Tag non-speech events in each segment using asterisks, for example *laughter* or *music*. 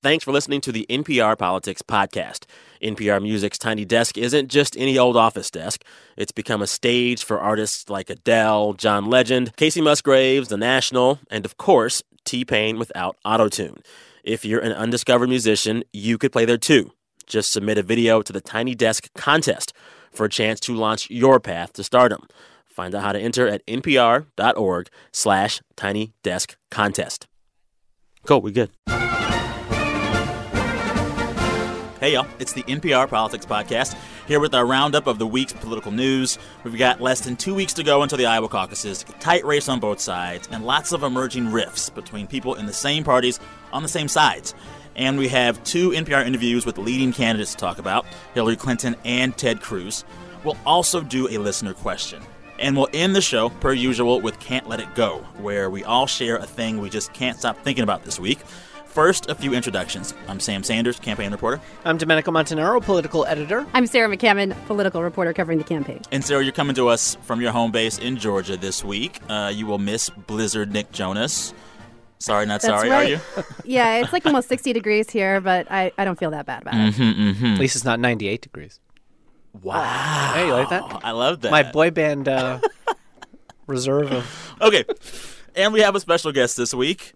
Thanks for listening to the NPR Politics Podcast. NPR Music's Tiny Desk isn't just any old office desk. It's become a stage for artists like Adele, John Legend, Kacey Musgraves, The National, and of course, T Pain without autotune. If you're an undiscovered musician, you could play there too. Just submit a video to the Tiny Desk contest for a chance to launch your path to stardom. Find out how to enter at npr.org slash tiny desk contest. Cool, we good. Hey, y'all. It's the NPR Politics Podcast, here with our roundup of the week's political news. We've got less than two weeks to go until the Iowa caucuses, tight race on both sides, and lots of emerging rifts between people in the same parties on the same sides. And we have two NPR interviews with leading candidates to talk about Hillary Clinton and Ted Cruz. We'll also do a listener question. And we'll end the show, per usual, with Can't Let It Go, where we all share a thing we just can't stop thinking about this week. First, a few introductions. I'm Sam Sanders, campaign reporter. I'm Domenico Montanaro, political editor. I'm Sarah McCammon, political reporter covering the campaign. And Sarah, you're coming to us from your home base in Georgia this week. Uh, you will miss Blizzard Nick Jonas. Sorry, not That's sorry, right. are you? *laughs* yeah, it's like almost 60 degrees here, but I, I don't feel that bad about it. Mm-hmm. At least it's not 98 degrees. Wow. Hey, you like that? I love that. My boy band uh, *laughs* reserve of. Okay. And we have a special guest this week.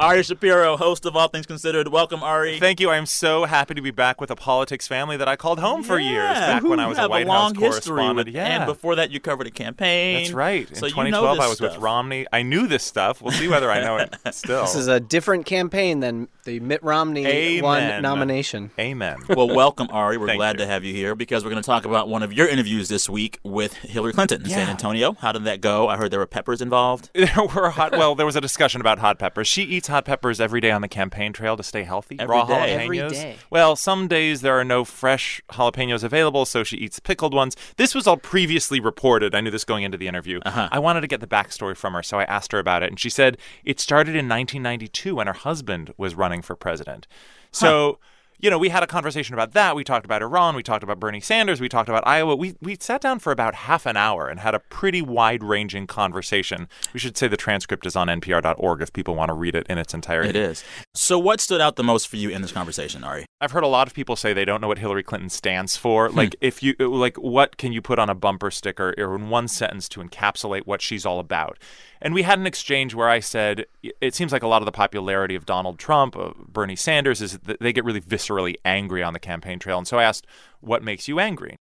Ari Shapiro, host of All Things Considered. Welcome, Ari. Thank you. I'm so happy to be back with a politics family that I called home for years Yeah. back when I was a have White a long House history correspondent. with- yeah. And before that, you covered a campaign. That's right. In So you know 2012, I was with. Romney. I knew this stuff. We'll see whether I know it *laughs* still. This is a different campaign than the Mitt Romney Amen. won nomination. Amen. Well, welcome, Ari. We're Thank glad you. to have you here because we're going to talk about one of your interviews this week with Hillary Clinton in San Antonio. How did that go? I heard there were peppers involved. *laughs* there were hot. Well, there was a discussion about hot peppers. She eats hot peppers every day on the campaign trail to stay healthy. Every Raw day. jalapenos. Every day. Well, some days there are no fresh jalapenos available, so she eats pickled ones. This was all previously reported. I knew this going into the interview. Uh-huh. I wanted to get the backstory from her, so I asked her about it, and she said it started in 1992 when her husband was running for president. So. You know, we had a conversation about that. We talked about Iran. We talked about Bernie Sanders. We talked about Iowa. We we sat down for about half an hour and had a pretty wide-ranging conversation. We should say the transcript is on npr.org if people want to read it in its entirety. It is. So, what stood out the most for you in this conversation, Ari? I've heard a lot of people say they don't know what Hillary Clinton stands for. Hmm. Like, if you like, what can you put on a bumper sticker or in one sentence to encapsulate what she's all about? And we had an exchange where I said it seems like a lot of the popularity of Donald Trump, of Bernie Sanders, is that they get really viscerally angry on the campaign trail. And so I asked, "What makes you angry?"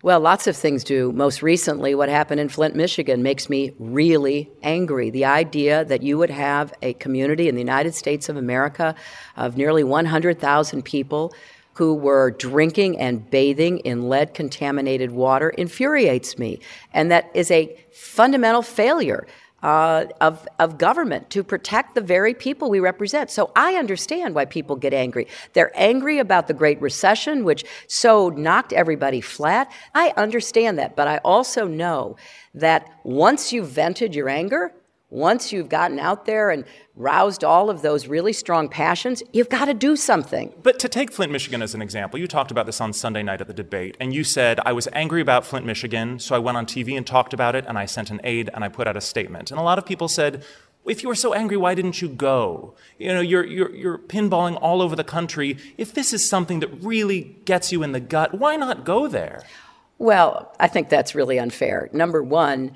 Well, lots of things do. Most recently, what happened in Flint, Michigan makes me really angry. The idea that you would have a community in the United States of America of nearly 100,000 people who were drinking and bathing in lead contaminated water infuriates me. And that is a fundamental failure. Uh, of, of government to protect the very people we represent. So I understand why people get angry. They're angry about the Great Recession, which so knocked everybody flat. I understand that, but I also know that once you've vented your anger, once you've gotten out there and roused all of those really strong passions, you've got to do something. But to take Flint, Michigan as an example, you talked about this on Sunday night at the debate, and you said, I was angry about Flint, Michigan, so I went on TV and talked about it, and I sent an aide and I put out a statement. And a lot of people said, if you were so angry, why didn't you go? You know, you're, you're, you're pinballing all over the country. If this is something that really gets you in the gut, why not go there? Well, I think that's really unfair. Number one,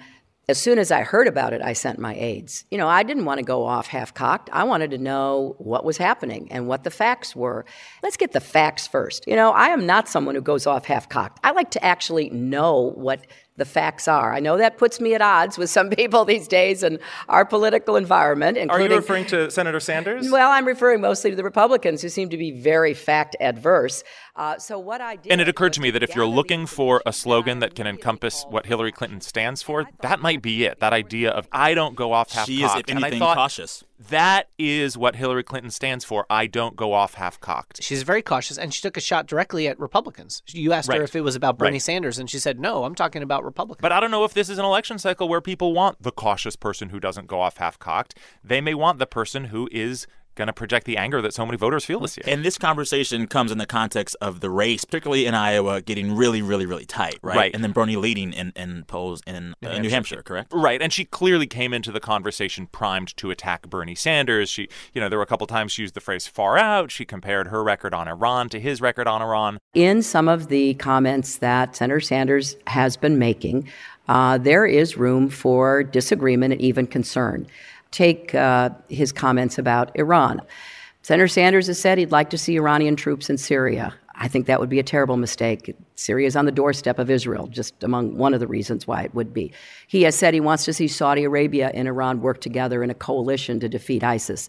as soon as I heard about it, I sent my aides. You know, I didn't want to go off half cocked. I wanted to know what was happening and what the facts were. Let's get the facts first. You know, I am not someone who goes off half cocked. I like to actually know what the facts are. I know that puts me at odds with some *laughs* people these days in our political environment. Are you referring to Senator Sanders? Well, I'm referring mostly to the Republicans who seem to be very fact adverse. Uh, so what I did, And it occurred to me that if you're looking for a slogan that can encompass what Hillary Clinton stands for, that might be it. That idea of I don't go off half She is, cocked. if and I anything, thought cautious. that is what Hillary Clinton stands for. I don't go off half cocked. She's very cautious, and she took a shot directly at Republicans. You asked Right. her if it was about Bernie Right. Sanders, and she said, no, I'm talking about Republicans. But I don't know if this is an election cycle where people want the cautious person who doesn't go off half cocked. They may want the person who is going to project the anger that so many voters feel this year. And this conversation comes in the context of the race, particularly in Iowa, getting really, really, really tight, right? Right. And then Bernie leading in, in polls in New, uh, New Hampshire, correct? Right, and she clearly came into the conversation primed to attack Bernie Sanders. She, you know, there were a couple times she used the phrase "far out." She compared her record on Iran to his record on Iran. In some of the comments that Senator Sanders has been making, uh, there is room for disagreement and even concern. Take uh, his comments about Iran. Senator Sanders has said he'd like to see Iranian troops in Syria. I think that would be a terrible mistake. Syria is on the doorstep of Israel, just among one of the reasons why it would be. He has said he wants to see Saudi Arabia and Iran work together in a coalition to defeat ISIS.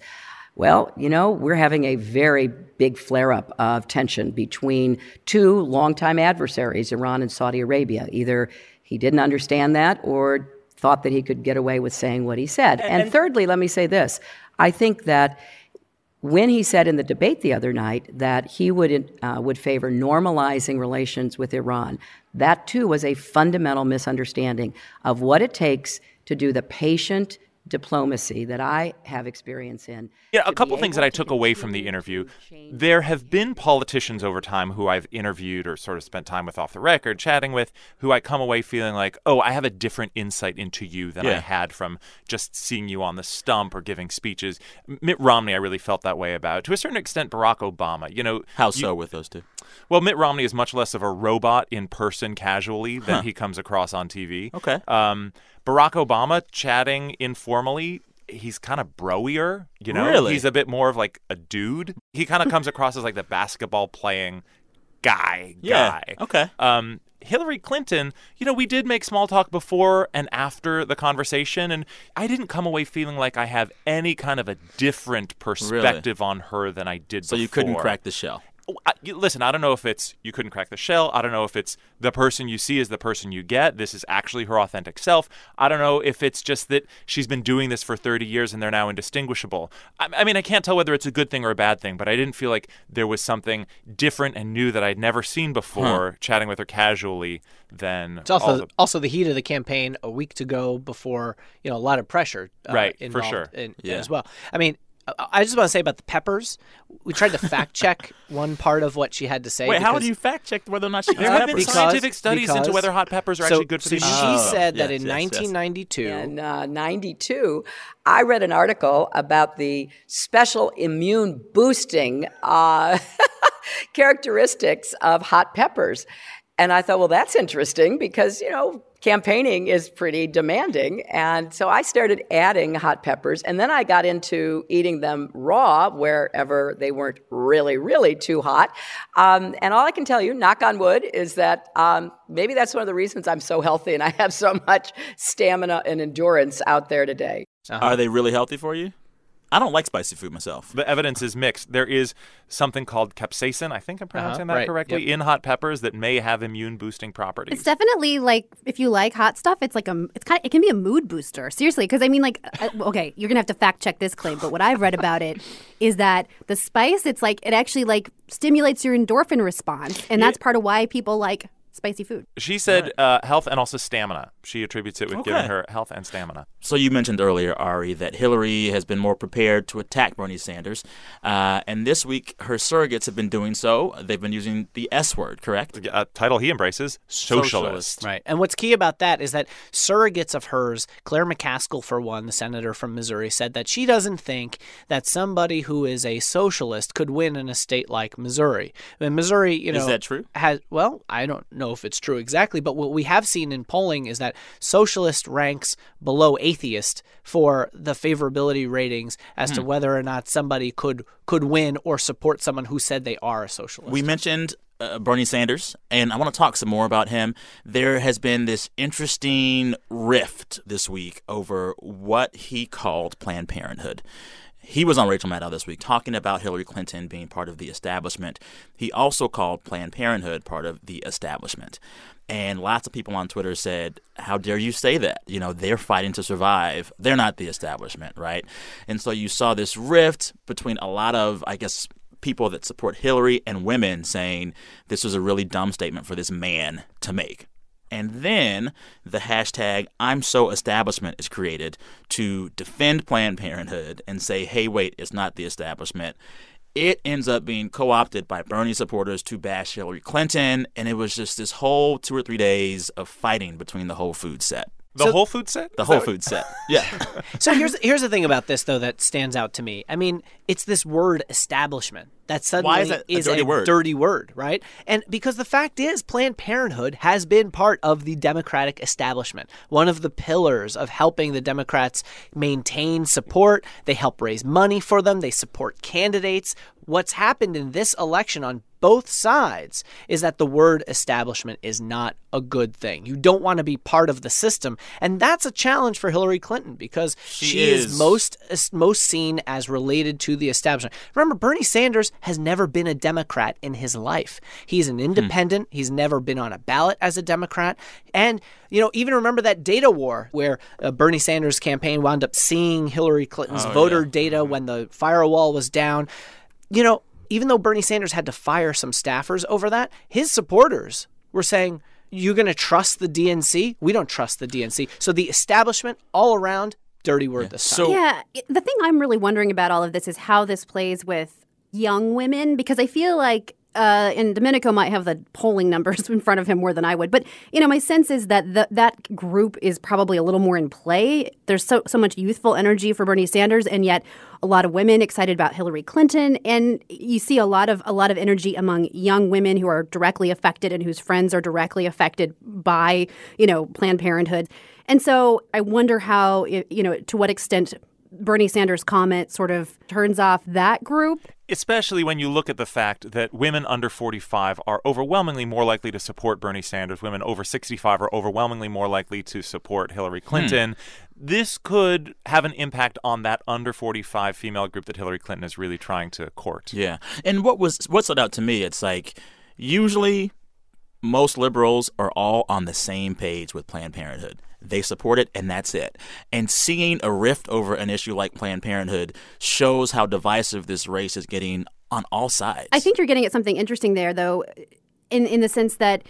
Well, you know, we're having a very big flare up of tension between two longtime adversaries, Iran and Saudi Arabia. Either he didn't understand that or thought that he could get away with saying what he said. And, and thirdly, let me say this I think that when he said in the debate the other night that he would, uh, would favor normalizing relations with Iran, that too was a fundamental misunderstanding of what it takes to do the patient diplomacy that I have experience in. Yeah, a couple things that I took away from the interview. There have been politicians over time who I've interviewed or sort of spent time with off the record, chatting with, who I come away feeling like, oh, I have a different insight into you than Yeah. I had from just seeing you on the stump or giving speeches. Mitt Romney, I really felt that way about. To a certain extent, Barack Obama. You know, How you- so with those two? well, Mitt Romney is much less of a robot in person casually than he comes across on TV. Okay. Um, Barack Obama chatting informally, he's kind of broier, you know? Really? He's a bit more of like a dude. He kind of comes across as like the basketball playing guy Yeah. guy. Okay. Um, Hillary Clinton, you know, we did make small talk before and after the conversation, and I didn't come away feeling like I have any kind of a different perspective on her than I did So before. you couldn't crack the shell. I, listen, I don't know if it's you couldn't crack the shell. I don't know if it's the person you see is the person you get. This is actually her authentic self. I don't know if it's just that she's been doing this for 30 years and they're now indistinguishable. I, I mean, I can't tell whether it's a good thing or a bad thing, but I didn't feel like there was something different and new that I'd never seen before chatting with her casually than It's also all the- also the heat of the campaign a week to go before you know a lot of pressure. Uh, Right, for sure. in- Yeah. as well. I mean, I- I just want to say about the peppers. We tried to fact check *laughs* one part of what she had to say. Wait, how because- do you fact check whether or not she there have been? Because- scientific studies into whether hot peppers are so, actually good for so the she immune system. said that yes, in yes, yes. 1992. In uh, 92, I read an article about the special immune boosting uh, *laughs* characteristics of hot peppers. And I thought, well, that's interesting because, you know, campaigning is pretty demanding. And so I started adding hot peppers. And then I got into eating them raw wherever they weren't really, really too hot. Um, and all I can tell you, knock on wood, is that um, maybe that's one of the reasons I'm so healthy and I have so much stamina and endurance out there today. Are they really healthy for you? I don't like spicy food myself. the evidence is mixed. There is something called capsaicin, I think I'm pronouncing that right, correctly, in hot peppers that may have immune boosting properties. It's definitely like if you like hot stuff, it's like a it's kind of it can be a mood booster. Seriously, because I mean, like, uh, okay, you're gonna have to fact check this claim, but what I've read about it is that the spice, it's like it actually like stimulates your endorphin response, and that's part of why people like spicy food. She said uh, health and also stamina. She attributes it with Okay. giving her health and stamina. So you mentioned earlier, Ari, that Hillary has been more prepared to attack Bernie Sanders, uh, and this week her surrogates have been doing so. They've been using the S word, correct? A title he embraces, socialist. Right. And what's key about that is that surrogates of hers, Claire McCaskill, for one, the senator from Missouri, said that she doesn't think that somebody who is a socialist could win in a state like Missouri. And Missouri, you know. Is that true? Has, well, I don't know if it's true exactly, but what we have seen in polling is that socialist ranks below atheist for the favorability ratings as Hmm. to whether or not somebody could could win or support someone who said they are a socialist. We mentioned uh, Bernie Sanders, and I want to talk some more about him. There has been this interesting rift this week over what he called Planned Parenthood. He was on Rachel Maddow this week talking about Hillary Clinton being part of the establishment. He also called Planned Parenthood part of the establishment. And lots of people on Twitter said, How dare you say that? You know, they're fighting to survive. They're not the establishment, right? And so you saw this rift between a lot of, I guess, people that support Hillary and women saying this was a really dumb statement for this man to make. And then the hashtag I'm so establishment is created to defend Planned Parenthood and say, hey, wait, it's not the establishment. It ends up being co opted by Bernie supporters to bash Hillary Clinton. And it was just this whole two or three days of fighting between the Whole Food set. The Whole Food set? The Is Whole that- Food set. *laughs* Yeah. So here's here's the thing about this though that stands out to me. I mean, it's this word establishment that suddenly Why is that a dirty word? dirty word, right? And because the fact is, Planned Parenthood has been part of the Democratic establishment, one of the pillars of helping the Democrats maintain support. They help raise money for them. They support candidates. What's happened in this election on both sides is that the word establishment is not a good thing. You don't want to be part of the system, and that's a challenge for Hillary Clinton because she, is. is. most most seen as related to the establishment. Remember, Bernie Sanders has never been a Democrat in his life. He's an independent. He's never been on a ballot as a Democrat, and you know, even remember that data war where uh, Bernie Sanders' campaign wound up seeing Hillary Clinton's voter data when the firewall was down. You know, even though Bernie Sanders had to fire some staffers over that, his supporters were saying, You're going to trust the DNC? We don't trust the DNC. So the establishment all around, dirty word this time. So Yeah, the thing I'm really wondering about all of this is how this plays with young women because I feel like. Uh, and Domenico might have the polling numbers *laughs* in front of him more than I would, but you know, my sense is that the, that group is probably a little more in play. There's so so much youthful energy for Bernie Sanders, and yet a lot of women excited about Hillary Clinton, and you see a lot of a lot of energy among young women who are directly affected and whose friends are directly affected by you know Planned Parenthood. And so I wonder how, you know, to what extent Bernie Sanders' comment sort of turns off that group. Especially when you look at the fact that women under 45 are overwhelmingly more likely to support Bernie Sanders. Women over 65 are overwhelmingly more likely to support Hillary hmm. Clinton. This could have an impact on that under 45 female group that Hillary Clinton is really trying to court. Yeah. And what was what stood out to me, it's like usually most liberals are all on the same page with Planned Parenthood. They support it and that's it. And seeing a rift over an issue like Planned Parenthood shows how divisive this race is getting on all sides. I think you're getting at something interesting there, though, in in the sense that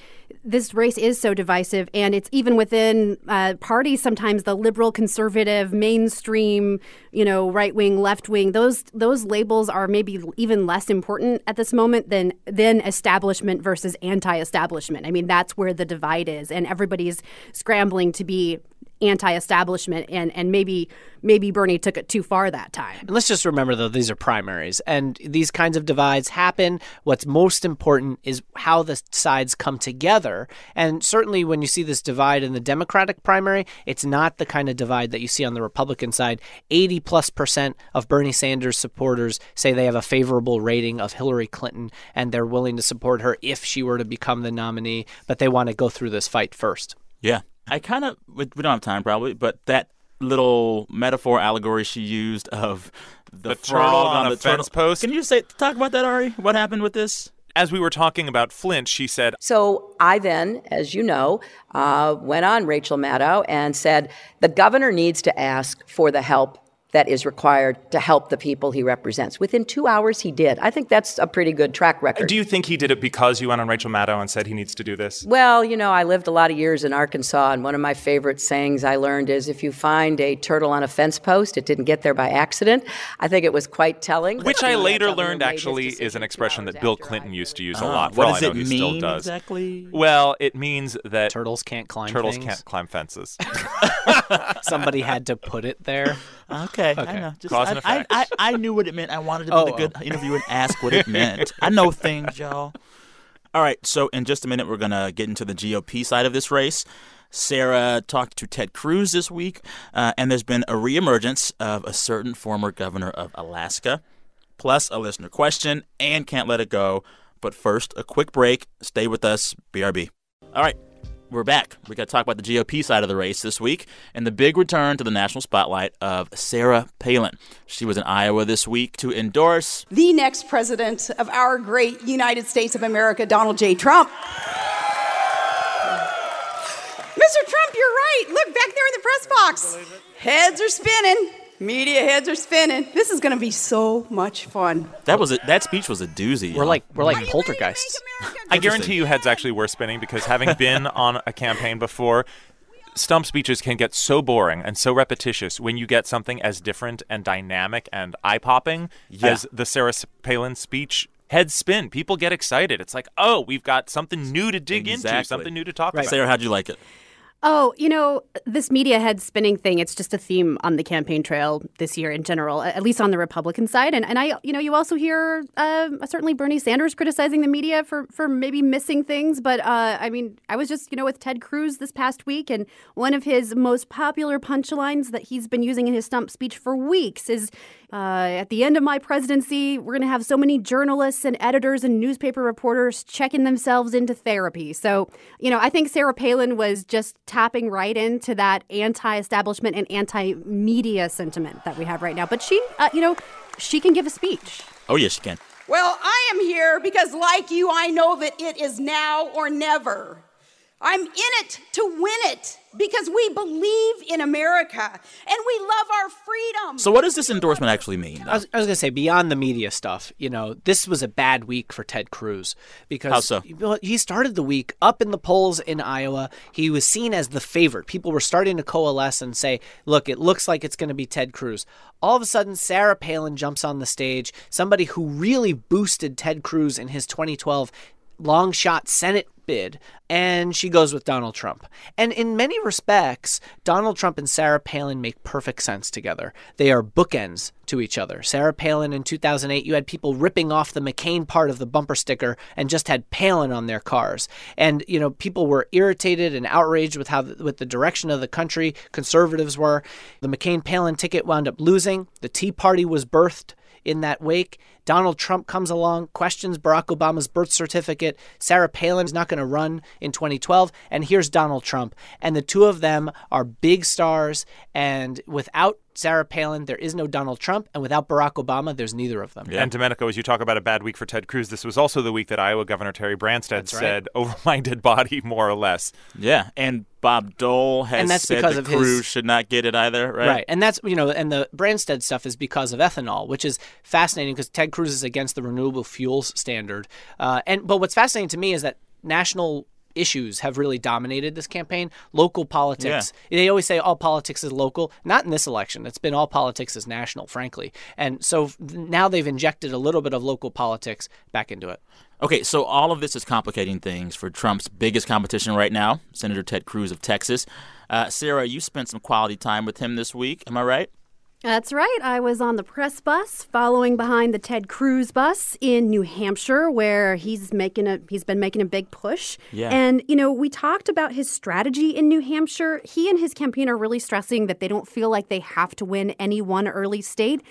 this race is so divisive, and it's even within uh, parties. Sometimes the liberal, conservative, mainstream, you know, right wing, left wing. Those those labels are maybe even less important at this moment than than establishment versus anti-establishment. I mean, that's where the divide is, and everybody's scrambling to be anti-establishment, and and maybe maybe Bernie took it too far that time. And let's just remember, though, these are primaries, and these kinds of divides happen. What's most important is how the sides come together. And certainly, when you see this divide in the Democratic primary, it's not the kind of divide that you see on the Republican side. 80 plus percent of Bernie Sanders supporters say they have a favorable rating of Hillary Clinton, and they're willing to support her if she were to become the nominee, but they want to go through this fight first. Yeah. I kind of, we we don't have time probably, but that little metaphor allegory she used of the, The frog turtle on the a fence post? Can you say talk about that, Ari? What happened with this? As we were talking about Flint, she said, So I then, as you know, uh, went on Rachel Maddow and said the governor needs to ask for the help that is required to help the people he represents. Within two hours, he did. I think that's a pretty good track record. Do you think he did it because you went on Rachel Maddow and said he needs to do this? Well, you know, I lived a lot of years in Arkansas, and one of my favorite sayings I learned is if you find a turtle on a fence post, it didn't get there by accident. I think it was quite telling. which I You know, that later learned actually is an expression that Bill Clinton I- used to use a Ah, lot. What does it he still mean does. exactly? Well, it means that Turtles can't climb turtles things. can't climb fences. *laughs* *laughs* Somebody had to put it there. Okay, I know. Just, Cause and I, I, effect. I, I knew what it meant. I wanted to be Oh, the good oh. interviewer and ask what it meant. I know *laughs* things, y'all. All right, so in just a minute, we're going to get into the GOP side of this race. Sarah talked to Ted Cruz this week, uh, and there's been a reemergence of a certain former governor of Alaska, plus a listener question, and can't let it go. But first, a quick break. Stay with us, BRB. All right, we're back. We got to talk about the GOP side of the race this week and the big return to the national spotlight of Sarah Palin. She was in Iowa this week to endorse. the next president of our great United States of America, Donald J. Trump. Mr. Trump, you're right. Look back there in the press box. Heads are spinning. Media heads are spinning. This is going to be so much fun. That was a, that speech was a doozy. We're y'all. like we're like poltergeists. I guarantee you heads actually were spinning because having *laughs* been on a campaign before, stump speeches can get so boring and so repetitious when you get something as different and dynamic and eye popping Yeah. as the Sarah Palin speech. Heads spin. People get excited. It's like, oh, we've got something new to dig into, something new to talk about. Sarah, how'd you like it? Oh, you know, this media head spinning thing, it's just a theme on the campaign trail this year in general, at least on the Republican side. And, and I, you know, you also hear uh, certainly Bernie Sanders criticizing the media for, for maybe missing things. But uh, I mean, I was just, you know, with Ted Cruz this past week, and one of his most popular punchlines that he's been using in his stump speech for weeks is uh, at the end of my presidency, we're going to have so many journalists and editors and newspaper reporters checking themselves into therapy. So, you know, I think Sarah Palin was just tapping right into that anti establishment and anti media sentiment that we have right now. But she, uh, you know, she can give a speech. Oh yes, she can. Well, I am here because, like you, I know that it is now or never. I'm in it to win it because we believe in America and we love our freedom. So what does this endorsement actually mean? I was, I was going to say, beyond the media stuff, you know, this was a bad week for Ted Cruz because How so? he started the week up in the polls in Iowa. He was seen as the favorite. People were starting to coalesce and say, look, it looks like it's going to be Ted Cruz. All of a sudden, Sarah Palin jumps on the stage, somebody who really boosted Ted Cruz in his 2012 long shot Senate bid, and she goes with Donald Trump. And in many respects, Donald Trump and Sarah Palin make perfect sense together. They are bookends to each other. Sarah Palin in 2008, you had people ripping off the McCain part of the bumper sticker and just had Palin on their cars. And, you know, people were irritated and outraged with how with the direction of the country conservatives were. The McCain Palin ticket wound up losing. The Tea Party was birthed in that wake. Donald Trump comes along, questions Barack Obama's birth certificate. Sarah Palin's not going to run in 2012. And here's Donald Trump. And the two of them are big stars. And without Sarah Palin, there is no Donald Trump. And without Barack Obama, there's neither of them. Yeah. And Domenico, as you talk about a bad week for Ted Cruz, this was also the week that Iowa Governor Terry Branstad right. said, "Over my dead body," more or less. Yeah, and Bob Dole has And that's said because that of his- Cruz should not get it either, right? Right. And that's, you know, and the Branstad stuff is because of ethanol, which is fascinating because Ted Cruz is against the renewable fuels standard. Uh, and But what's fascinating to me is that national issues have really dominated this campaign. Local politics. They always say all politics is local. Not in this election. It's been all politics is national, frankly. And so now they've injected a little bit of local politics back into it. Okay, so all of this is complicating things for Trump's biggest competition right now, Senator Ted Cruz of Texas. Uh, Sarah, you spent some quality time with him this week. Am I right? That's right. I was on the press bus following behind the Ted Cruz bus in New Hampshire where he's making a he's been making a big push. Yeah. And you know, we talked about his strategy in New Hampshire. He and his campaign are really stressing that they don't feel like they have to win any one early state.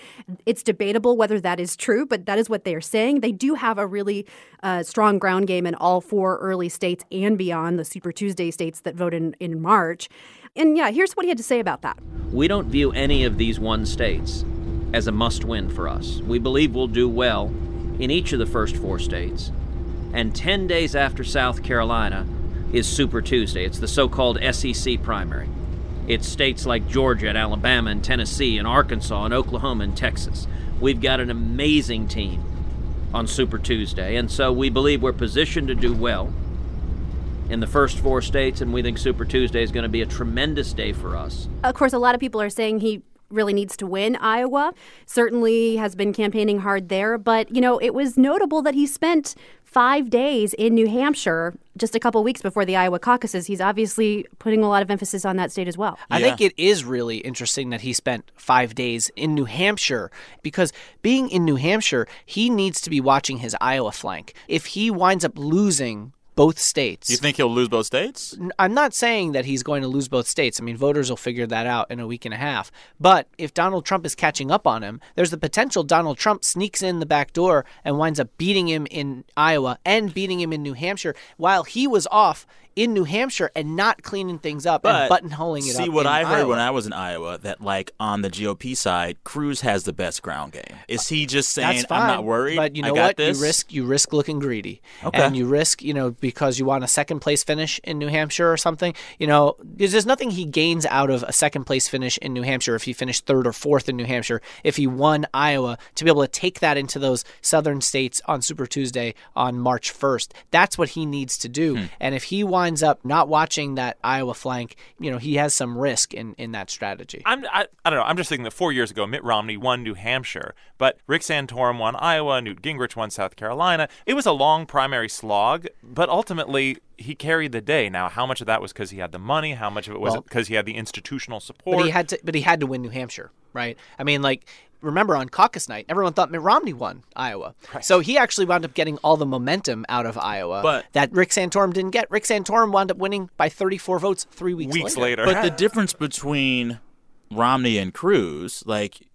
It's debatable whether that is true, but that is what they are saying. They do have a really uh, strong ground game in all four early states and beyond the Super Tuesday states that vote in, in March. And yeah, here's what he had to say about that. We don't view any of these one states as a must win for us. We believe we'll do well in each of the first four states. And 10 days after South Carolina is Super Tuesday. It's the so called SEC primary. It's states like Georgia and Alabama and Tennessee and Arkansas and Oklahoma and Texas. We've got an amazing team on Super Tuesday, and so we believe we're positioned to do well in the first four states, and we think Super Tuesday is going to be a tremendous day for us. Of course, a lot of people are saying he really needs to win Iowa. Certainly has been campaigning hard there, but you know, it was notable that he spent 5 days in New Hampshire just a couple weeks before the Iowa caucuses. He's obviously putting a lot of emphasis on that state as well. I think it is really interesting that he spent five days in New Hampshire because being in New Hampshire, he needs to be watching his Iowa flank. If he winds up losing both states, You think he'll lose both states? I'm not saying that he's going to lose both states. I mean, voters will figure that out in a week and a half. But if Donald Trump is catching up on him, there's the potential Donald Trump sneaks in the back door and winds up beating him in Iowa and beating him in New Hampshire while he was off in New Hampshire and not cleaning things up But and buttonholing it see what I heard Iowa. when I was in Iowa that like on the GOP side, Cruz has the best ground game. Is he just saying fine, I'm not worried? But you know what? This? You risk you risk looking greedy, Okay. and you risk you know because you want a second place finish in New Hampshire or something. You know, there's, there's nothing he gains out of a second place finish in New Hampshire if he finished third or fourth in New Hampshire. If he won Iowa, to be able to take that into those southern states on Super Tuesday on March 1st, that's what he needs to do. Hmm. And if he winds up not watching that Iowa flank, you know, he has some risk in in that strategy. I'm, I, I don't know. I'm just thinking that four years ago, Mitt Romney won New Hampshire, but Rick Santorum won Iowa, Newt Gingrich won South Carolina. It was a long primary slog, but ultimately he carried the day. Now, how much of that was because he had the money? How much of it was Well- because he had the institutional support? But he had to. But he had to win New Hampshire, right? I mean, like. Remember on caucus night, everyone thought Mitt Romney won Iowa. So he actually wound up getting all the momentum out of Iowa But- that Rick Santorum didn't get. Rick Santorum wound up winning by 34 votes three weeks, Weeks later. But the difference between Romney and Cruz, like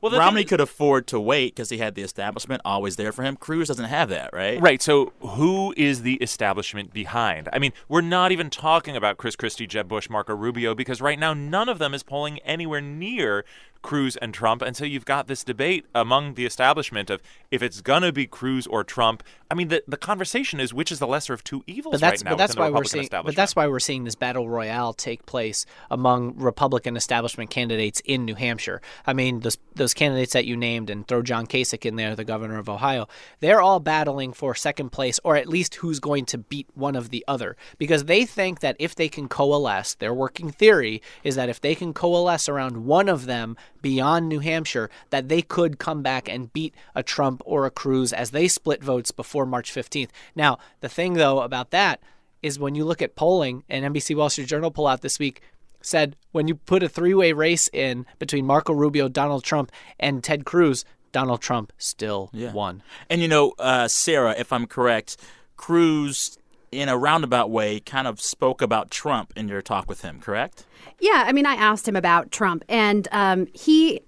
Well, Romney thing could afford to wait because he had the establishment always there for him. Cruz doesn't have that, right? Right. So, who is the establishment behind? I mean, we're not even talking about Chris Christie, Jeb Bush, Marco Rubio, because right now none of them is polling anywhere near Cruz and Trump. And so you've got this debate among the establishment of if it's going to be Cruz or Trump. I mean, the, the conversation is which is the lesser of two evils But that's right now but that's why we're Republican seeing but that's why we're seeing this battle royale take place among Republican establishment candidates in New Hampshire. I mean, those those candidates that you named and throw John Kasich in there, the governor of Ohio, they're all battling for second place or at least who's going to beat one of the other because they think that if they can coalesce, their working theory is that if they can coalesce around one of them beyond New Hampshire, that they could come back and beat a Trump or a Cruz as they split votes before March 15th. Now, the thing though about that is when you look at polling, and NBC Wall Street Journal poll out this week said when you put a three way race in between Marco Rubio, Donald Trump, and Ted Cruz, Donald Trump still won. And you know, uh, Sarah, if I'm correct, Cruz, in a roundabout way, kind of spoke about Trump in your talk with him, correct? Yeah, I mean, I asked him about Trump, and um, he,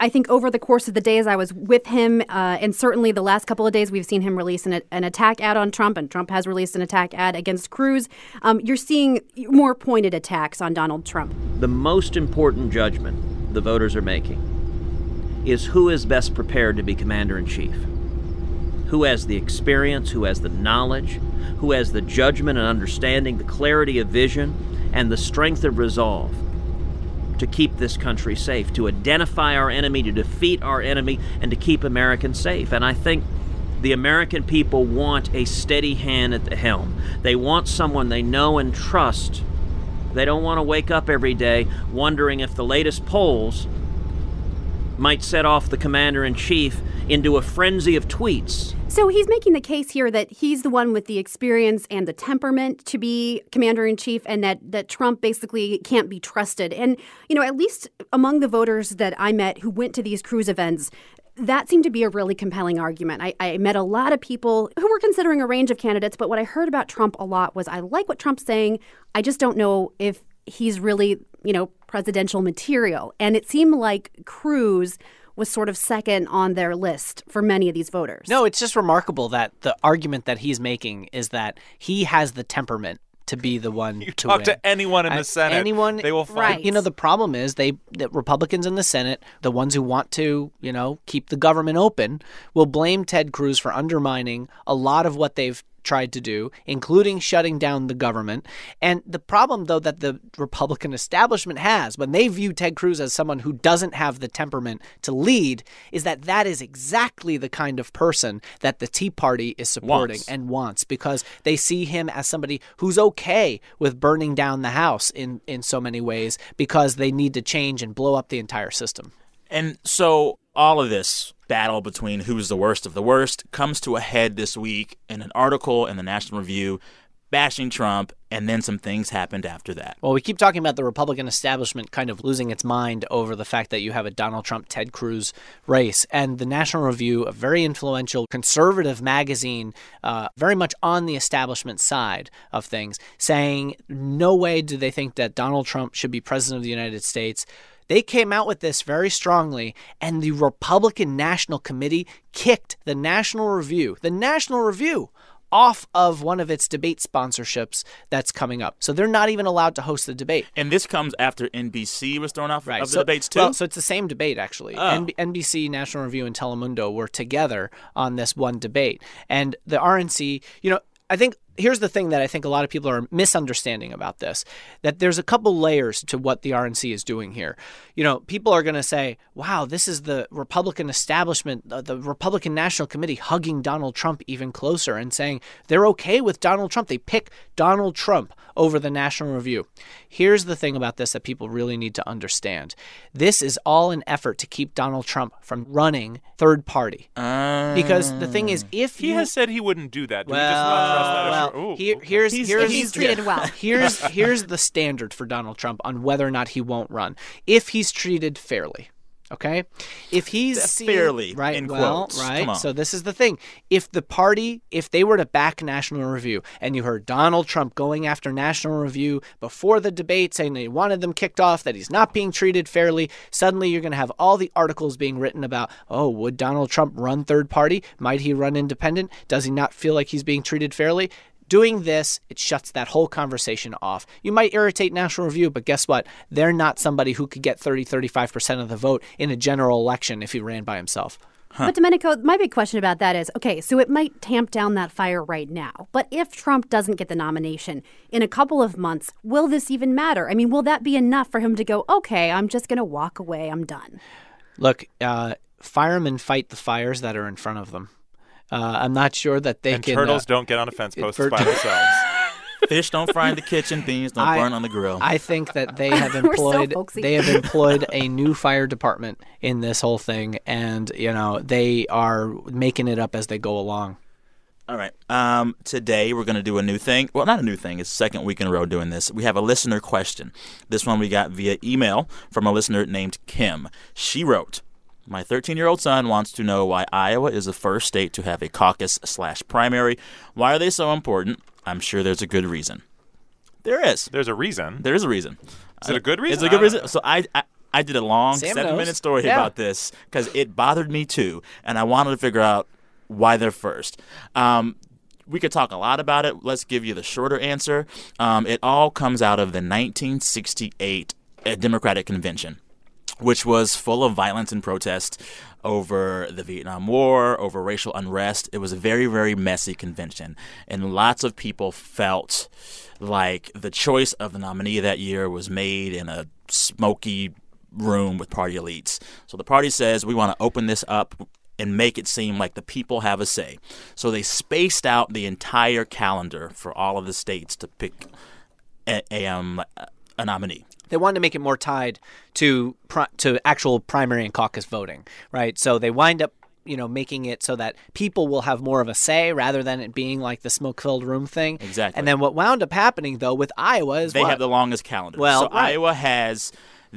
I think, over the course of the days I was with him, uh, and certainly the last couple of days, we've seen him release an, an attack ad on Trump, and Trump has released an attack ad against Cruz. Um, you're seeing more pointed attacks on Donald Trump. The most important judgment the voters are making is who is best prepared to be commander in chief. Who has the experience, who has the knowledge, who has the judgment and understanding, the clarity of vision, and the strength of resolve to keep this country safe, to identify our enemy, to defeat our enemy, and to keep Americans safe. And I think the American people want a steady hand at the helm. They want someone they know and trust. They don't want to wake up every day wondering if the latest polls might set off the commander in chief into a frenzy of tweets. So he's making the case here that he's the one with the experience and the temperament to be commander in chief, and that that Trump basically can't be trusted. And you know, at least among the voters that I met who went to these Cruz events. That seemed to be a really compelling argument. I, I met a lot of people who were considering a range of candidates, but what I heard about Trump a lot was I like what Trump's saying. I just don't know if he's really, you know, presidential material. And it seemed like Cruz was sort of second on their list for many of these voters. No, it's just remarkable that the argument that he's making is that he has the temperament to be the one *laughs* you to talk win. to anyone in the Senate, anyone they will find Right. You know, the problem is they the Republicans in the Senate, the ones who want to, you know, keep the government open, will blame Ted Cruz for undermining a lot of what they've tried to do, including shutting down the government. And the problem though that the Republican establishment has when they view Ted Cruz as someone who doesn't have the temperament to lead is that that is exactly the kind of person that the Tea Party is supporting Wants. and wants because they see him as somebody who's okay with burning down the house in in so many ways because they need to change and blow up the entire system. And so all of this battle between who's the worst of the worst comes to a head this week in an article in the National Review bashing Trump, and then some things happened after that. Well, we keep talking about the Republican establishment kind of losing its mind over the fact that you have a Donald Trump Ted Cruz race. And the National Review, a very influential conservative magazine, uh, very much on the establishment side of things, saying no way do they think that Donald Trump should be president of the United States. They came out with this very strongly, and the Republican National Committee kicked the National Review, the National Review, off of one of its debate sponsorships that's coming up. So they're not even allowed to host the debate. And this comes after NBC was thrown off Right. of the so, debates too. Well, so it's the same debate actually. Oh. NB- NBC, National Review, and Telemundo were together on this one debate, and the RNC. You know, I think here's the thing that I think a lot of people are misunderstanding about this: that there's a couple layers to what the RNC is doing here. You know, people are going to say, "Wow, this is the Republican establishment, the, the Republican National Committee hugging Donald Trump even closer and saying they're okay with Donald Trump. They pick Donald Trump over the National Review." Here's the thing about this that people really need to understand: this is all an effort to keep Donald Trump from running third party. Because the thing is, if He you has said he wouldn't do that. Do we just not trust that? well, Ooh, here- okay. here's He's- here's he's treated well. *laughs* here's here's the standard for Donald Trump on whether or not he won't run. If he's treated fairly. Okay, if he's seen- fairly, right, in well, quotes. right. Come on. So this is the thing: if the party, if they were to back National Review, and you heard Donald Trump going after National Review before the debate, saying they wanted them kicked off, that he's not being treated fairly, suddenly you're going to have all the articles being written about, oh, would Donald Trump run third party? Might he run independent? Does he not feel like he's being treated fairly? Doing this, it shuts that whole conversation off. You might irritate National Review, but guess what? They're not somebody who could get 30, 35% of the vote in a general election if he ran by himself. But Domenico, my big question about that is okay, so it might tamp down that fire right now. But if Trump doesn't get the nomination in a couple of months, will this even matter? I mean, will that be enough for him to go, okay, I'm just going to walk away, I'm done? Look, uh, firemen fight the fires that are in front of them. Uh, I'm not sure that they and can. turtles uh, don't get on a fence post by *laughs* themselves. Fish don't fry in the kitchen, beans don't I- burn on the grill. I think that they *laughs* have We're so employed folksy. they have *laughs* employed a new fire department in this whole thing, and you know they are making it up as they go along. All right. Um, today we're going to do a new thing. Well, not a new thing. It's second week in a row doing this. We have a listener question. This one we got via email from a listener named Kim. She wrote, "My 13-year-old son wants to know why Iowa is the first state to have a caucus slash primary. Why are they so important? I'm sure there's a good reason. There is. There's a reason. There is a reason. Is it a good reason? It's a good reason. know. So I, I I did a long Sam seven knows. minute story Yeah. about this because it bothered me too, and I wanted to figure out why they're first. Um, we could talk a lot about it. Let's give you the shorter answer. Um, it all comes out of the 1968 uh, Democratic Convention which was full of violence and protest over the Vietnam War, over racial unrest. It was a very, very messy convention. And lots of people felt like the choice of the nominee that year was made in a smoky room with party elites. So the party says, we want to open this up and make it seem like the people have a say. So they spaced out the entire calendar for all of the states to pick a, a, um, a nominee. They wanted to make it more tied to to actual primary and caucus voting, right? So they wind up, you know, making it so that people will have more of a say rather than it being like the smoke-filled room thing. Exactly. And then what wound up happening though with Iowa is they what? have the longest calendar. Well, so right. Iowa has.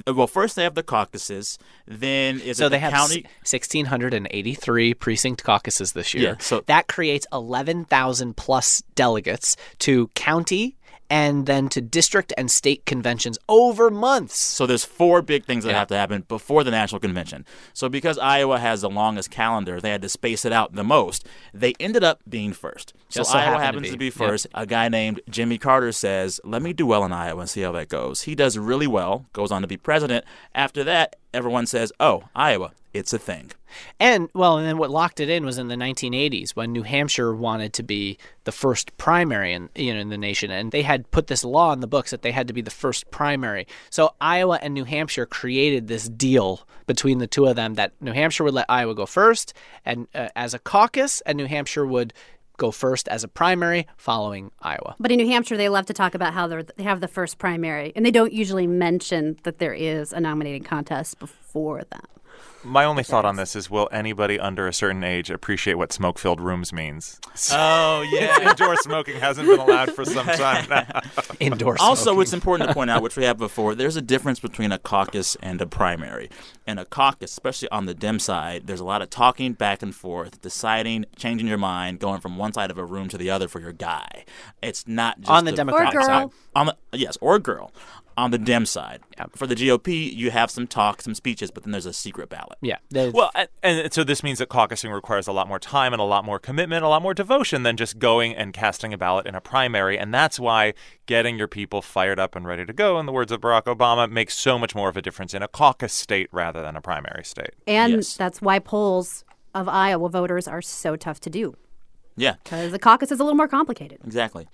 Well, first they have the caucuses. Then is so they the have county? s- 1683 precinct caucuses this year. Yeah, so- that creates 11,000 plus delegates to county and then to district and state conventions over months. So there's four big things that Yeah. have to happen before the national convention. So because Iowa has the longest calendar, they had to space it out the most. They ended up being first. So so Iowa happened to happens be. to be Yep. first. A guy named Jimmy Carter says, "Let me do well in Iowa and see how that goes." He does really well. Goes on to be president. After that, everyone says, "Oh, Iowa, it's a thing." And well, and then what locked it in was in the 1980s when New Hampshire wanted to be the first primary in you know in the nation, and they had put this law in the books that they had to be the first primary. So Iowa and New Hampshire created this deal between the two of them that New Hampshire would let Iowa go first, and uh, as a caucus, and New Hampshire would go first as a primary following Iowa. But in New Hampshire, they love to talk about how they're, they have the first primary, and they don't usually mention that there is a nominating contest before that. My only thought on this is will anybody under a certain age appreciate what smoke filled rooms means? Oh *laughs* yeah. Indoor smoking hasn't been allowed for some time now. *laughs* Indoor Also, it's important to point out, *laughs* which we have before, there's a difference between a caucus and a primary. And a caucus, especially on the Dem side, there's a lot of talking back and forth, deciding, changing your mind, going from one side of a room to the other for your guy. It's not just On the a- Democratic side. On the, yes, or a girl. On the Dem side. For the GOP, you have some talk, some speeches, but then there's a secret ballot. Yeah. there's- Well, and, and so this means that caucusing requires a lot more time and a lot more commitment, a lot more devotion than just going and casting a ballot in a primary. And that's why getting your people fired up and ready to go, in the words of Barack Obama, makes so much more of a difference in a caucus state rather than a primary state. And Yes. that's why polls of Iowa voters are so tough to do Yeah. because the caucus is a little more complicated. Exactly.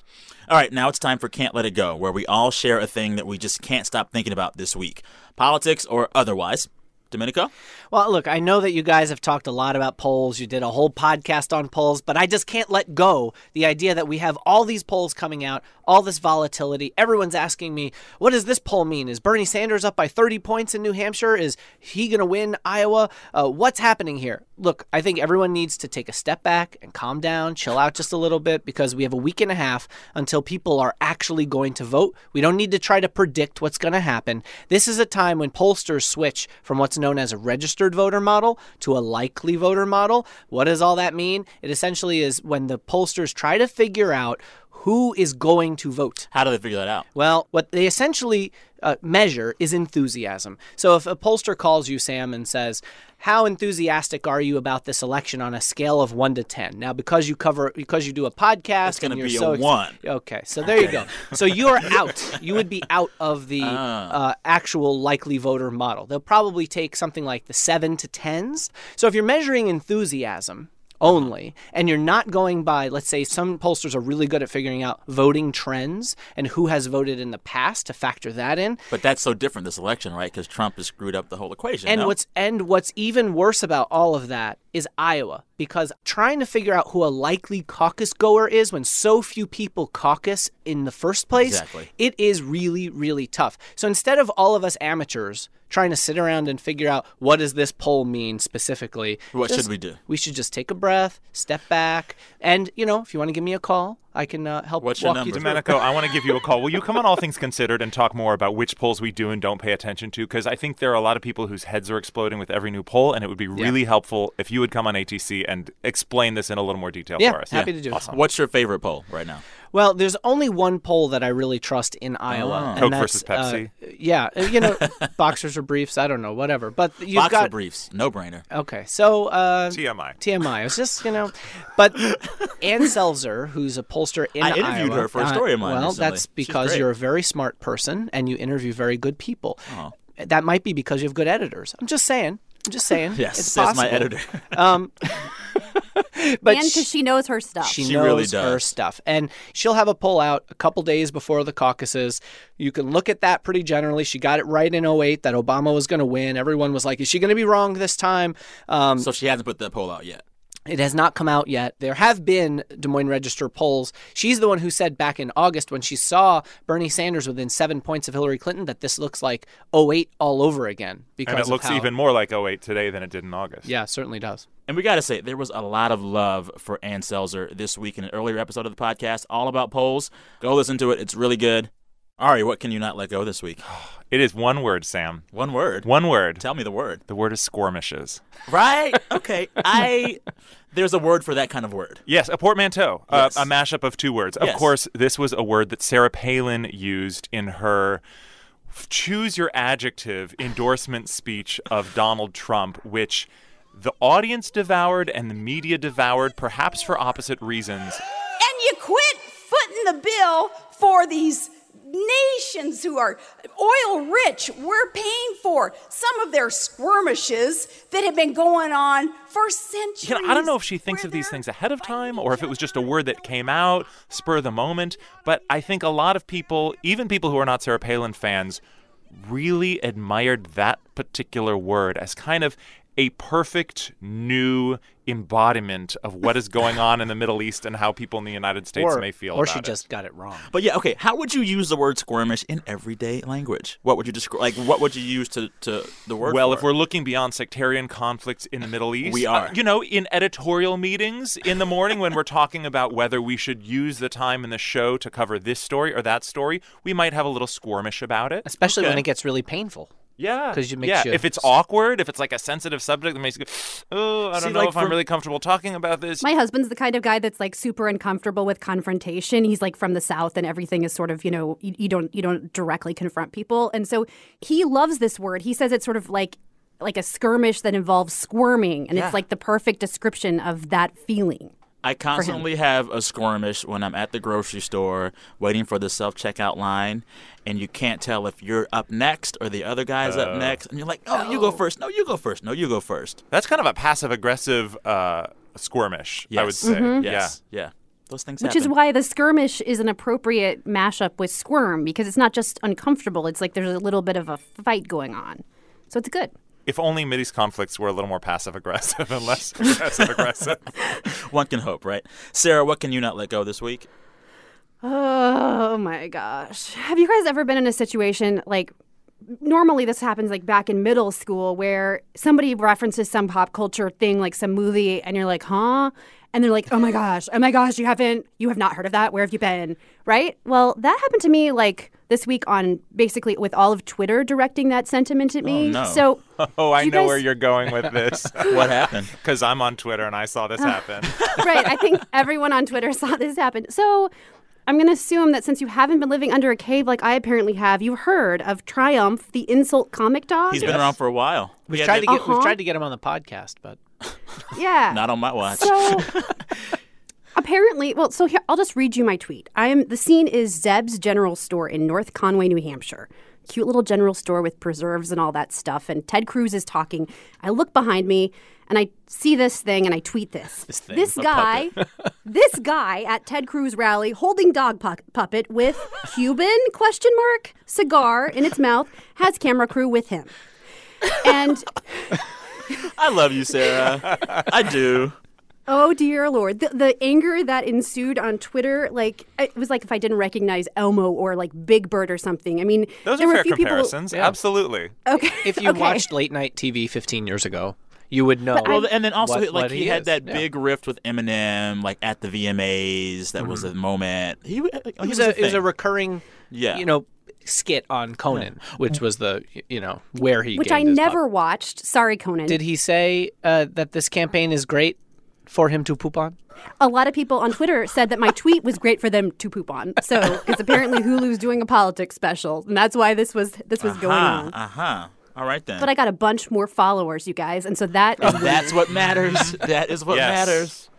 All right, now it's time for Can't Let It Go, where we all share a thing that we just can't stop thinking about this week, politics or otherwise. Domenico? Well, look, I know that you guys have talked a lot about polls. You did a whole podcast on polls, but I just can't let go the idea that we have all these polls coming out, all this volatility. Everyone's asking me, what does this poll mean? Is Bernie Sanders up by 30 points in New Hampshire? Is he going to win Iowa? Uh, what's happening here? Look, I think everyone needs to take a step back and calm down, chill out just a little bit, because we have a week and a half until people are actually going to vote. We don't need to try to predict what's going to happen. This is a time when pollsters switch from what's known as a registered voter model to a likely voter model. What does all that mean? It essentially is when the pollsters try to figure out who is going to vote. How do they figure that out? Well, what they essentially uh, measure is enthusiasm. So if a pollster calls you, Sam, and says, "How enthusiastic are you about this election on a scale of one to 10? Now, because you cover, because you do a podcast, It's and you're be a ex- one. Okay, so there you go. So you are out. You would be out of the uh, actual likely voter model. They'll probably take something like the seven to tens. So if you're measuring enthusiasm only, and you're not going by, let's say, some pollsters are really good at figuring out voting trends and who has voted in the past to factor that in. But that's so different this election, right? Because Trump has screwed up the whole equation. And no? what's and what's even worse about all of that is Iowa because trying to figure out who a likely caucus goer is when so few people caucus in the first place, Exactly. it is really really tough. So instead of all of us amateurs trying to sit around and figure out what does this poll mean specifically, What just- should we do? We should just take a breath, step back, and you know, if you want to give me a call, I can uh, help What's your walk you number? through. Domenico, I want to give you a call. Will you come on All Things Considered and talk more about which polls we do and don't pay attention to? Because I think there are a lot of people whose heads are exploding with every new poll, and it would be really helpful if you would come on ATC and explain this in a little more detail Yeah, for us. happy to do it. What's your favorite poll right now? Well, there's only one poll that I really trust in Iowa. and Coke that's, versus Pepsi? Uh, yeah, uh, you know, *laughs* boxers or briefs. I don't know, whatever. But you've Boxer got briefs, no brainer. okay. So uh, TMI. TMI. It's just you know, but *laughs* Ann Selzer, who's a pollster in I interviewed Iowa- her for a uh, story of mine Well, recently. that's because you're a very smart person and you interview very good people. That might be because you have good editors. I'm just saying. I'm just saying. *laughs* Yes, it's says my editor. Um, *laughs* but and because she knows her stuff. she, really does. She knows really her stuff. And she'll have a poll out a couple days before the caucuses. You can look at that pretty generally. She got it right in 08 that Obama was going to win. Everyone was like, is she going to be wrong this time? Um, so she hasn't put the poll out yet. It has not come out yet. There have been Des Moines Register polls. She's the one who said back in August when she saw Bernie Sanders within seven points of Hillary Clinton that this looks like 08 all over again. Because And it of looks how- even more like 08 today than it did in August. Yeah, certainly does. And we got to say, there was a lot of love for Ann Selzer this week in an earlier episode of the podcast, all about polls. Go listen to it. It's really good. Ari, what can you not let go this week? It is one word, Sam. One word. One word. Tell me the word. The word is squirmishes. Right? *laughs* Okay. I. There's a word for that kind of word. Yes, a portmanteau, Yes. uh, a mashup of two words. Of Yes. course, this was a word that Sarah Palin used in her choose your adjective endorsement speech of Donald Trump, which the audience devoured and the media devoured, perhaps for opposite reasons. And you quit footing the bill for these nations who are oil rich. We're paying for some of their skirmishes that have been going on for centuries. You know, I don't know if she thinks of these things ahead of time or if it was just a word that came out, spur of the moment. But I think a lot of people, even people who are not Sarah Palin fans, really admired that particular word as kind of a perfect new embodiment of what is going on in the Middle East and how people in the United States or may feel or about she it. just got it wrong. But yeah, okay. How would you use the word squirmish in everyday language? What would you describe? Like, what would you use to, to the word? Well, for if we're looking beyond sectarian conflicts in the Middle East, We uh, are. you know, in editorial meetings in the morning when we're talking about whether we should use the time in the show to cover this story or that story, we might have a little squirmish about it. Especially when it gets really painful. Yeah, 'Cause it makes yeah. you- If it's awkward, if it's like a sensitive subject that makes you, go, oh, I don't See, know like, if I'm really comfortable talking about this. My husband's the kind of guy that's like super uncomfortable with confrontation. He's like from the south and everything is sort of, you know, you, you don't you don't directly confront people. And so he loves this word. He says it's sort of like like a skirmish that involves squirming and it's like the perfect description of that feeling. I constantly have a skirmish when I'm at the grocery store waiting for the self checkout line, and you can't tell if you're up next or the other guy's up next, and you're like, "Oh, you go first. No, you go first. No, you go first. That's kind of a passive aggressive uh, squirmish, I would say. Mm-hmm. Yes, yeah, those things. Which happen. is why the skirmish is an appropriate mashup with squirm because it's not just uncomfortable. It's like there's a little bit of a fight going on. So it's good. If only Mideast conflicts were a little more passive aggressive and less *laughs* aggressive aggressive. *laughs* one can hope, right? Sarah, what can you not let go this week? Oh my gosh. Have you guys ever been in a situation like normally this happens like back in middle school where somebody references some pop culture thing like some movie and you're like, "Huh?" And they're like, "Oh my gosh. Oh my gosh, you haven't you have not heard of that. Where have you been?" Right? Well, that happened to me like this week on basically with all of Twitter directing that sentiment at me. no. So *laughs* Oh, I know guys- where you're going with this. *laughs* What happened? *laughs* Because I'm on Twitter and I saw this happen. right. I think everyone on Twitter saw this happen. So I'm going to assume that since you haven't been living under a cave like I apparently have, you've heard of Triumph, the insult comic dog. He's been around for a while. We We've had tried to that- get we've Uh-huh. tried to get him on the podcast, but *laughs* yeah. not on my watch. So *laughs* apparently, well, so here I'll just read you my tweet. I am the scene is Zeb's General Store in North Conway, New Hampshire. Cute little general store with preserves and all that stuff. And Ted Cruz is talking. I look behind me and I see this thing and I tweet this. This thing, this guy, *laughs* this guy at Ted Cruz rally holding dog pu- puppet with Cuban question mark cigar in its mouth has camera crew with him. And I love you, Sarah. I do. Oh dear lord, the, the anger that ensued on Twitter, like it was like if I didn't recognize Elmo or like Big Bird or something. I mean, Those there are were fair a few comparisons. Absolutely. Okay, if you okay. watched late night TV 15 years ago, you would know. Well, and then also what- like what he, he had that Yeah. big rift with Eminem, like at the VMAs. That was mm-hmm. a moment. He, he it was a, it was a recurring, Yeah. you know, skit on Conan, which was the you know where he which I his never pop- watched. Sorry, Conan. Did he say uh, that this campaign is great for him to poop on? a lot of people on Twitter said that my tweet was great for them to poop on. So because apparently Hulu's doing a politics special, and that's why this was this was going uh-huh, on. uh-huh. All right then. But I got a bunch more followers, you guys, and so that is That's what matters. *laughs* that is what Yes. matters.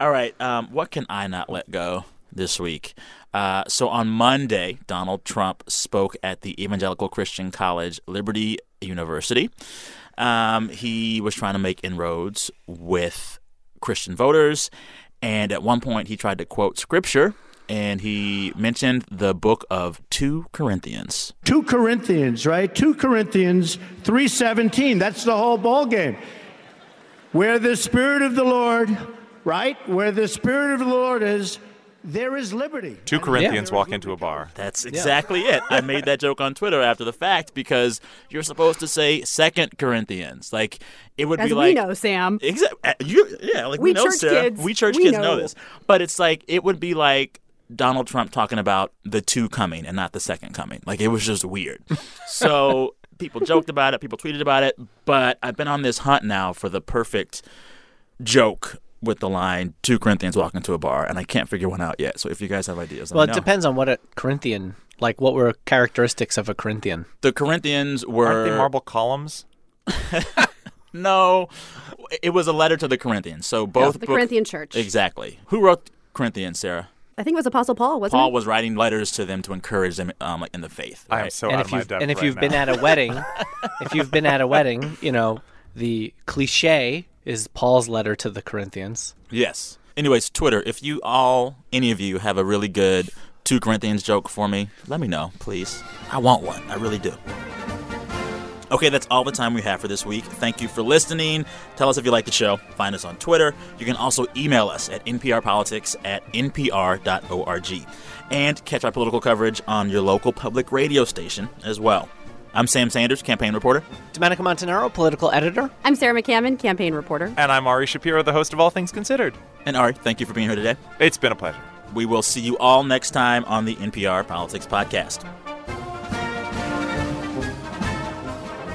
All right. Um, what can I not let go this week? Uh, so on Monday, Donald Trump spoke at the Evangelical Christian College, Liberty University. Um, he was trying to make inroads with Christian voters, and at one point he tried to quote scripture, and he mentioned the book of Two Corinthians. 2 Corinthians, right? 2 Corinthians 3:17. That's the whole ball game. Where the spirit of the Lord, right? Where the spirit of the Lord is, there is liberty. Two Corinthians walk into a bar. That's exactly it. I made that joke on Twitter after the fact because you're supposed to say Second Corinthians. Like it would as be like we know, Sam. Exactly. Uh, you, yeah, like we, We know, church Sarah. kids, We church we kids know. know. this. But it's like it would be like Donald Trump talking about the two coming and not the second coming. Like it was just weird. *laughs* so people joked about it. People tweeted about it. But I've been on this hunt now for the perfect joke with the line two Corinthians walk into a bar, and I can't figure one out yet. So if you guys have ideas, let Well, me it know. depends on what a Corinthian like. What were characteristics of a Corinthian? The Corinthians were Aren't they marble columns? *laughs* No, it was a letter to the Corinthians. So both The book- Corinthian church. Exactly. Who wrote Corinthians, Sarah? I think it was Apostle Paul, wasn't Paul it? was writing letters to them to encourage them um, like in the faith. I am so and out if of my you've depth and if right you've been at a wedding, if you've been at a *laughs* wedding, you know the cliche is Paul's letter to the Corinthians. Yes. Anyways, Twitter. If you all, any of you, have a really good two Corinthians joke for me, let me know, please. I want one. I really do. Okay, that's all the time we have for this week. Thank you for listening. Tell us if you like the show. Find us on Twitter. You can also email us at nprpolitics at npr.org. And catch our political coverage on your local public radio station as well. I'm Sam Sanders, campaign reporter. Domenico Montanaro, political editor. I'm Sarah McCammon, campaign reporter. And I'm Ari Shapiro, the host of All Things Considered. And Ari, thank you for being here today. It's been a pleasure. We will see you all next time on the NPR Politics Podcast.